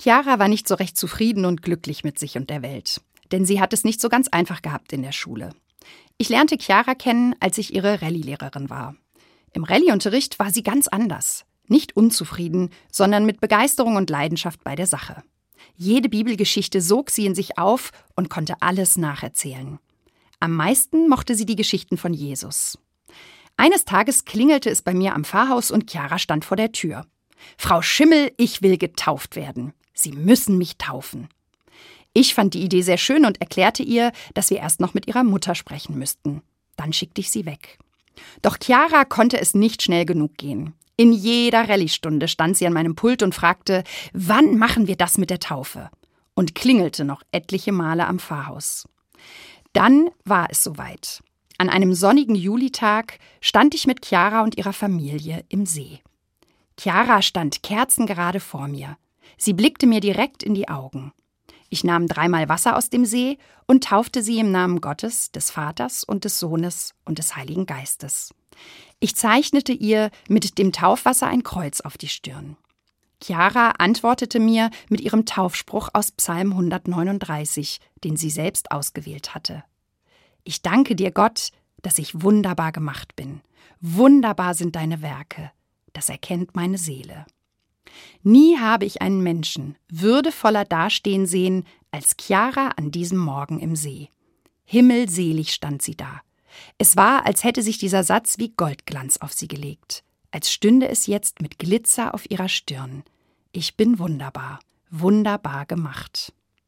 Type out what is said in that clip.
Chiara war nicht so recht zufrieden und glücklich mit sich und der Welt, denn sie hat es nicht so ganz einfach gehabt in der Schule. Ich lernte Chiara kennen, als ich ihre Rallye-Lehrerin war. Im Rallye-Unterricht war sie ganz anders. Nicht unzufrieden, sondern mit Begeisterung und Leidenschaft bei der Sache. Jede Bibelgeschichte sog sie in sich auf und konnte alles nacherzählen. Am meisten mochte sie die Geschichten von Jesus. Eines Tages klingelte es bei mir am Pfarrhaus und Chiara stand vor der Tür. Frau Schimmel, ich will getauft werden. Sie müssen mich taufen. Ich fand die Idee sehr schön und erklärte ihr, dass wir erst noch mit ihrer Mutter sprechen müssten. Dann schickte ich sie weg. Doch Chiara konnte es nicht schnell genug gehen. In jeder Rallye-Stunde stand sie an meinem Pult und fragte, wann machen wir das mit der Taufe? Und klingelte noch etliche Male am Pfarrhaus. Dann war es soweit. An einem sonnigen Julitag stand ich mit Chiara und ihrer Familie im See. Chiara stand kerzengerade vor mir. Sie blickte mir direkt in die Augen. Ich nahm dreimal Wasser aus dem See und taufte sie im Namen Gottes, des Vaters und des Sohnes und des Heiligen Geistes. Ich zeichnete ihr mit dem Taufwasser ein Kreuz auf die Stirn. Chiara antwortete mir mit ihrem Taufspruch aus Psalm 139, den sie selbst ausgewählt hatte. Ich danke dir, Gott, dass ich wunderbar gemacht bin. Wunderbar sind deine Werke. Das erkennt meine Seele. Nie habe ich einen Menschen würdevoller dastehen sehen als Chiara an diesem Morgen im See. Himmelselig stand sie da. Es war, als hätte sich dieser Satz wie Goldglanz auf sie gelegt, als stünde es jetzt mit Glitzer auf ihrer Stirn. Ich bin wunderbar, wunderbar gemacht.